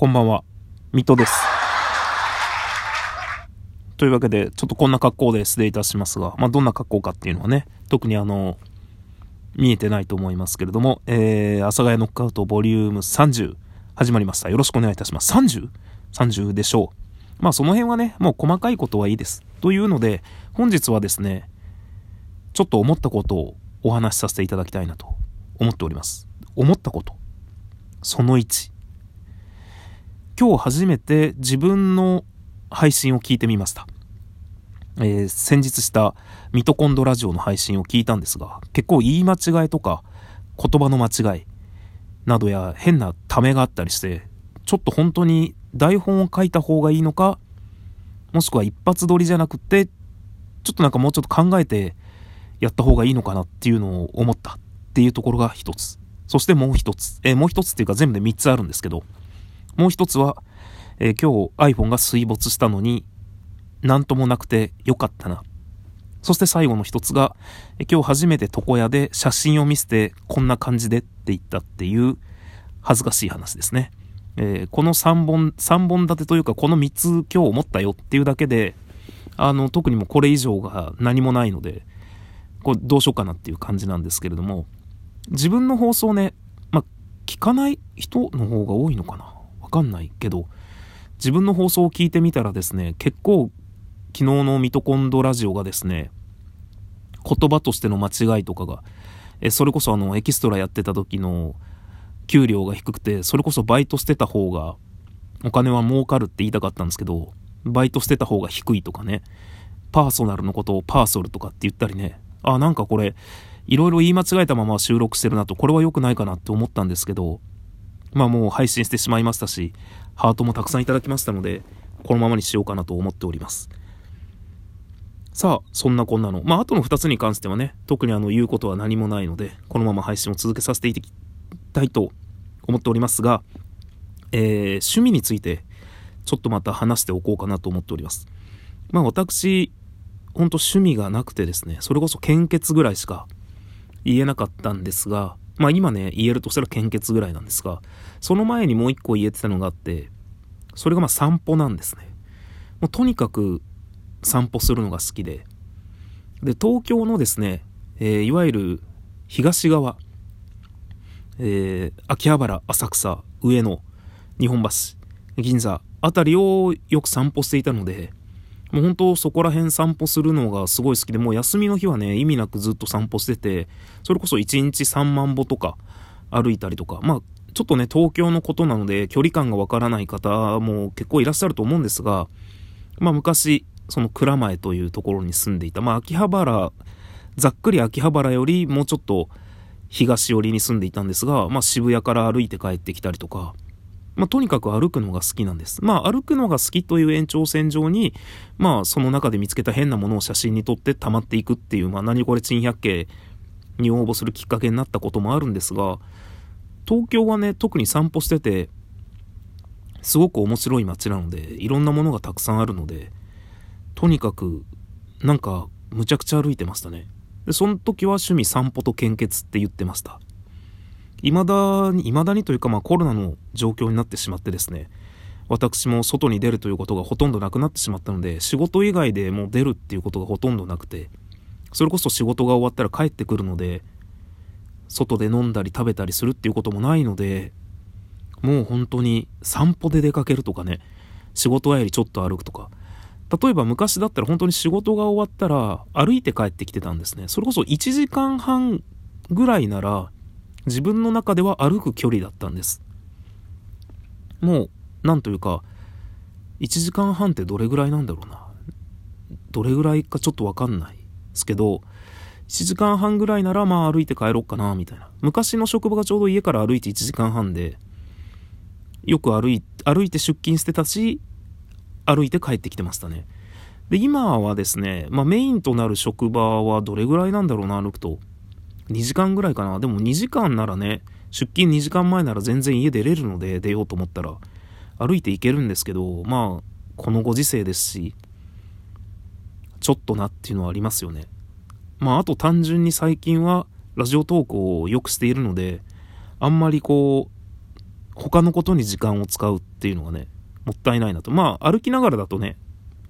こんばんは、水戸です。というわけで、ちょっとこんな格好で失礼いたしますが、まあ、どんな格好かっていうのはね、特にあの、見えてないと思いますけれども、えー、阿佐ヶ谷ノックアウトボリューム30始まりました。よろしくお願いいたします。30?30 でしょう。まあその辺はね、もう細かいことはいいです。というので、本日はですね、ちょっと思ったことをお話しさせていただきたいなと思っております。思ったこと。その1。今日初めて自分の配信を聞いてみました。えー、先日したミトコンドラジオの配信を聞いたんですが、結構言い間違いとか言葉の間違いなどや変なためがあったりして、ちょっと本当に台本を書いた方がいいのか、もしくは一発撮りじゃなくて、ちょっとなんかもうちょっと考えてやった方がいいのかなっていうのを思ったっていうところが一つ。そしてもう一つ。えー、もう一つっていうか全部で三つあるんですけど、もう一つは、えー、今日 iPhone が水没したのに、なんともなくてよかったな。そして最後の一つが、え今日初めて床屋で写真を見せてこんな感じでって言ったっていう恥ずかしい話ですね。えー、この3本、3本立てというかこの3つ今日思ったよっていうだけで、あの、特にもこれ以上が何もないので、これどうしようかなっていう感じなんですけれども、自分の放送ね、まあ、聞かない人の方が多いのかなかんないけど、自分の放送を聞いてみたらですね、結構昨日のミトコンドラジオがですね、言葉としての間違いとかが、えそれこそあのエキストラやってた時の給料が低くて、それこそバイトしてた方がお金は儲かるって言いたかったんですけど、バイトしてた方が低いとかね、パーソナルのことをパーソルとかって言ったりね、あ、なんかこれ、いろいろ言い間違えたまま収録してるなと、これは良くないかなって思ったんですけど、まあもう配信してしまいましたし、ハートもたくさんいただきましたので、このままにしようかなと思っております。さあ、そんなこんなの。まあ、あとの2つに関してはね、特にあの、言うことは何もないので、このまま配信を続けさせていきたいと思っておりますが、えー、趣味について、ちょっとまた話しておこうかなと思っております。まあ、私、ほんと趣味がなくてですね、それこそ献血ぐらいしか言えなかったんですが、まあ今ね、言えるとしたら献血ぐらいなんですが、その前にもう一個言えてたのがあって、それがまあ散歩なんですね。もうとにかく散歩するのが好きで、で、東京のですね、えー、いわゆる東側、えー、秋葉原、浅草、上野、日本橋、銀座あたりをよく散歩していたので、もう本当そこら辺散歩するのがすごい好きで、もう休みの日はね、意味なくずっと散歩してて、それこそ1日3万歩とか歩いたりとか、まあ、ちょっとね、東京のことなので距離感がわからない方も結構いらっしゃると思うんですが、まあ昔、その蔵前というところに住んでいた、まあ秋葉原、ざっくり秋葉原よりもうちょっと東寄りに住んでいたんですが、まあ渋谷から歩いて帰ってきたりとか、まあ、とにかく歩くのが好きなんです。まあ、歩くのが好きという延長線上に、まあ、その中で見つけた変なものを写真に撮って溜まっていくっていう、まあ、何これ珍百景に応募するきっかけになったこともあるんですが、東京はね、特に散歩してて、すごく面白い街なので、いろんなものがたくさんあるので、とにかく、なんか、むちゃくちゃ歩いてましたね。で、その時は趣味散歩と献血って言ってました。未だに、未だにというか、まあコロナの状況になってしまってですね、私も外に出るということがほとんどなくなってしまったので、仕事以外でもう出るっていうことがほとんどなくて、それこそ仕事が終わったら帰ってくるので、外で飲んだり食べたりするっていうこともないので、もう本当に散歩で出かけるとかね、仕事帰りちょっと歩くとか、例えば昔だったら本当に仕事が終わったら歩いて帰ってきてたんですね。それこそ1時間半ぐらいなら自分の中では歩く距離だったんです。もう、なんというか、1時間半ってどれぐらいなんだろうな。どれぐらいかちょっとわかんないですけど、1時間半ぐらいならまあ歩いて帰ろうかな、みたいな。昔の職場がちょうど家から歩いて1時間半で、よく歩い歩いて出勤してたし、歩いて帰ってきてましたね。で、今はですね、まあメインとなる職場はどれぐらいなんだろうな、歩くと。2時間ぐらいかな。でも2時間ならね、出勤2時間前なら全然家出れるので出ようと思ったら歩いて行けるんですけど、まあ、このご時世ですし、ちょっとなっていうのはありますよね。まあ、あと単純に最近はラジオ投稿をよくしているので、あんまりこう、他のことに時間を使うっていうのがね、もったいないなと。まあ、歩きながらだとね、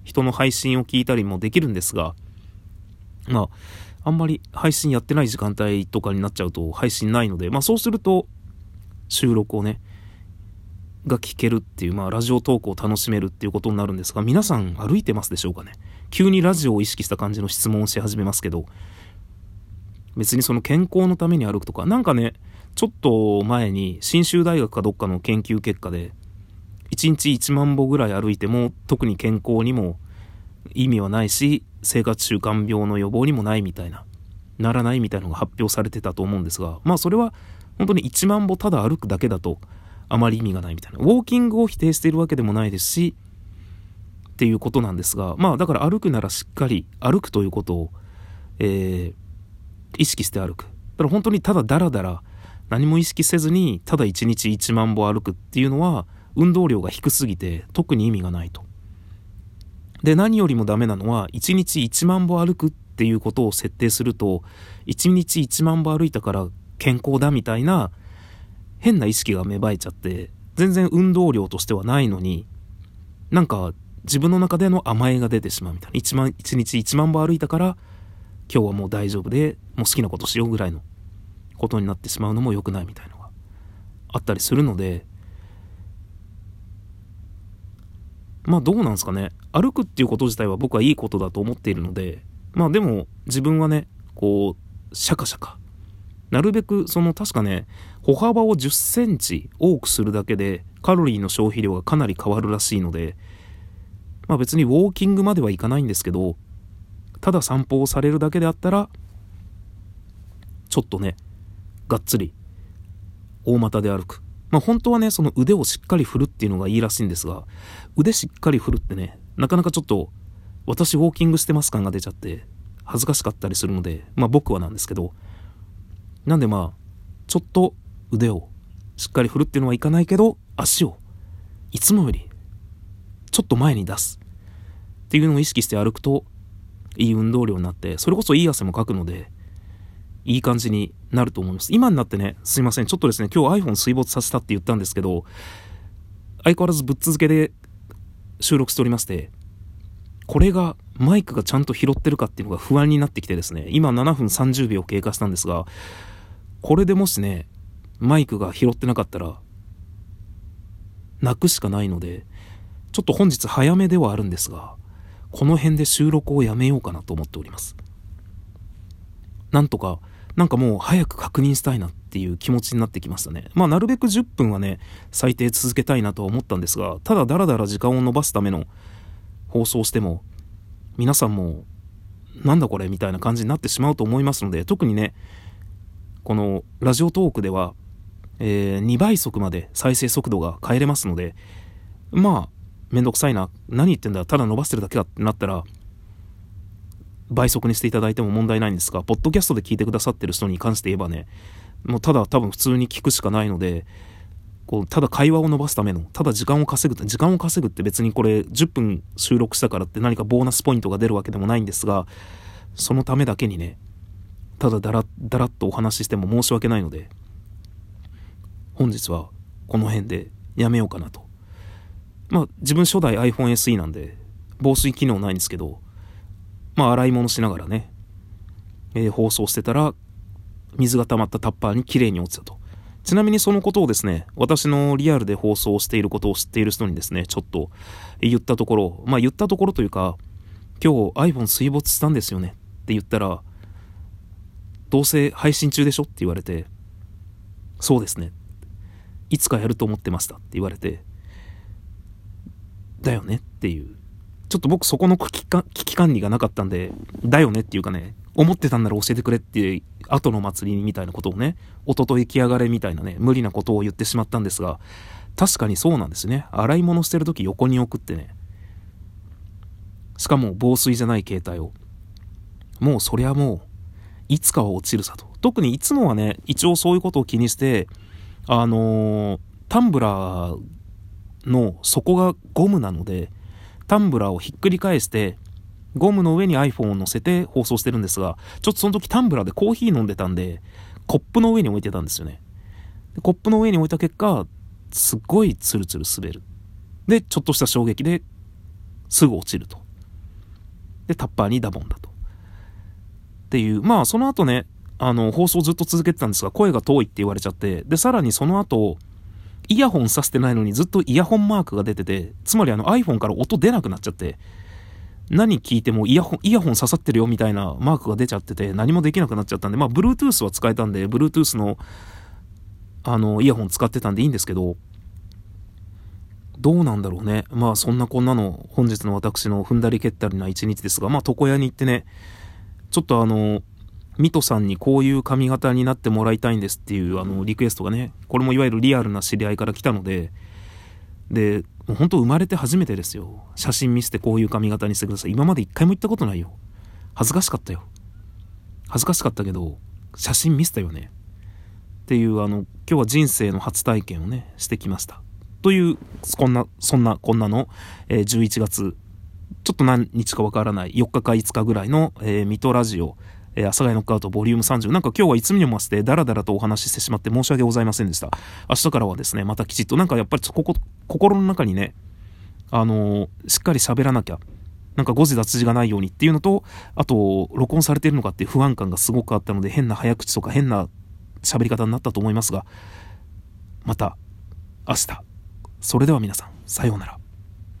人の配信を聞いたりもできるんですが、まあ、あんまり配信やってない時間帯とかになっちゃうと配信ないので、まあそうすると収録をね、が聞けるっていう、まあラジオトークを楽しめるっていうことになるんですが、皆さん歩いてますでしょうかね？急にラジオを意識した感じの質問をし始めますけど、別にその健康のために歩くとか、なんかね、ちょっと前に信州大学かどっかの研究結果で、1日1万歩ぐらい歩いても特に健康にも意味はないし、生活習慣病の予防にもないみたいな、ならないみたいなのが発表されてたと思うんですが、まあそれは本当に1万歩ただ歩くだけだとあまり意味がないみたいな。ウォーキングを否定しているわけでもないですし、っていうことなんですが、まあだから歩くならしっかり歩くということを、えー、意識して歩く。だから本当にただダラダラ何も意識せずにただ1日1万歩歩くっていうのは運動量が低すぎて特に意味がないと。で、何よりもダメなのは、1日1万歩歩くっていうことを設定すると、1日1万歩歩いたから健康だみたいな変な意識が芽生えちゃって、全然運動量としてはないのに、なんか自分の中での甘えが出てしまうみたいな。1万、1日1万歩歩いたから、今日はもう大丈夫で、もう好きなことしようぐらいのことになってしまうのも良くないみたいなのがあったりするので、まあどうなんですかね。歩くっていうこと自体は僕はいいことだと思っているので、まあでも自分はね、こう、シャカシャカ。なるべくその確かね、歩幅を10センチ多くするだけでカロリーの消費量がかなり変わるらしいので、まあ別にウォーキングまではいかないんですけど、ただ散歩をされるだけであったら、ちょっとね、がっつり大股で歩く。まあ本当はね、その腕をしっかり振るっていうのがいいらしいんですが、腕しっかり振るってね、なかなかちょっと、私ウォーキングしてます感が出ちゃって、恥ずかしかったりするので、まあ僕はなんですけど、なんでまあ、ちょっと腕をしっかり振るっていうのはいかないけど、足をいつもよりちょっと前に出す。っていうのを意識して歩くと、いい運動量になって、それこそいい汗もかくので、いい感じになると思います。今になってね、すいません。ちょっとですね、今日 iPhone 水没させたって言ったんですけど、相変わらずぶっ続けで収録しておりまして、これがマイクがちゃんと拾ってるかっていうのが不安になってきてですね、今7分30秒経過したんですが、これでもしね、マイクが拾ってなかったら、泣くしかないので、ちょっと本日早めではあるんですが、この辺で収録をやめようかなと思っております。なんとかなんかもう早く確認したいなっていう気持ちになってきましたね。まあなるべく10分はね、最低続けたいなとは思ったんですが、ただだらだら時間を延ばすための放送しても、皆さんも、なんだこれみたいな感じになってしまうと思いますので、特にね、このラジオトークでは、えー、2倍速まで再生速度が変えれますので、まあ、めんどくさいな、何言ってんだ、ただ伸ばしてるだけだってなったら、倍速にしていただいても問題ないんですが、ポッドキャストで聞いてくださってる人に関して言えばね、もうただ多分普通に聞くしかないので、こうただ会話を伸ばすための、ただ時間を稼ぐ、時間を稼ぐって別にこれ10分収録したからって何かボーナスポイントが出るわけでもないんですが、そのためだけにね、ただだらだらっとお話ししても申し訳ないので、本日はこの辺でやめようかなと。まあ自分初代 iPhone SE なんで、防水機能ないんですけど、まあ、洗い物しながらね、えー、放送してたら、水が溜まったタッパーに綺麗に落ちたと。ちなみにそのことをですね、私のリアルで放送していることを知っている人にですね、ちょっと言ったところ、まあ言ったところというか、今日 iPhone 水没したんですよねって言ったら、どうせ配信中でしょって言われて、そうですね。いつかやると思ってましたって言われて、だよねっていうちょっと僕そこの危機か危機管理がなかったんで、だよねっていうかね、思ってたんなら教えてくれっていう、後の祭りみたいなことをね、音と行き上がれみたいなね、無理なことを言ってしまったんですが、確かにそうなんですね。洗い物してる時横に置くってね。しかも防水じゃない携帯を。もうそりゃもう、いつかは落ちるさと。特にいつもはね、一応そういうことを気にして、あのー、タンブラーの底がゴムなので、タンブラーをひっくり返して、ゴムの上に iPhone を乗せて放送してるんですが、ちょっとその時タンブラーでコーヒー飲んでたんで、コップの上に置いてたんですよね。コップの上に置いた結果、すっごいツルツル滑る。で、ちょっとした衝撃ですぐ落ちると。で、タッパーにダボンだと。っていう、まあその後ね、あの、放送ずっと続けてたんですが、声が遠いって言われちゃって、で、さらにその後、イヤホンさせてないのにずっとイヤホンマークが出てて、つまりあの iPhone から音出なくなっちゃって、何聞いてもイヤホン、イヤホン刺さってるよみたいなマークが出ちゃってて、何もできなくなっちゃったんで、まあ、Bluetooth は使えたんで、Bluetooth の、あの、イヤホン使ってたんでいいんですけど、どうなんだろうね。まあ、そんなこんなの、本日の私の踏んだり蹴ったりな一日ですが、まあ、床屋に行ってね、ちょっとあの、ミトさんにこういう髪型になってもらいたいんですっていうあのリクエストがね、これもいわゆるリアルな知り合いから来たので、で、もう本当生まれて初めてですよ。写真見せてこういう髪型にしてください。今まで一回も言ったことないよ。恥ずかしかったよ。恥ずかしかったけど、写真見せたよね。っていう、あの、今日は人生の初体験をね、してきました。という、こんな、そんな、こんなの、えー、11月、ちょっと何日かわからない、4日か5日ぐらいの、えー、水戸ラジオ、えー、阿佐ヶ谷ノックアウトボリューム30。なんか今日はいつにも増してダラダラとお話ししてしまって申し訳ございませんでした。明日からはですね、またきちっと、なんかやっぱりここ、心の中にね、あのー、しっかり喋らなきゃ。なんか誤字脱字がないようにっていうのと、あと、録音されてるのかっていう不安感がすごくあったので、変な早口とか変な喋り方になったと思いますが、また、明日。それでは皆さん、さようなら。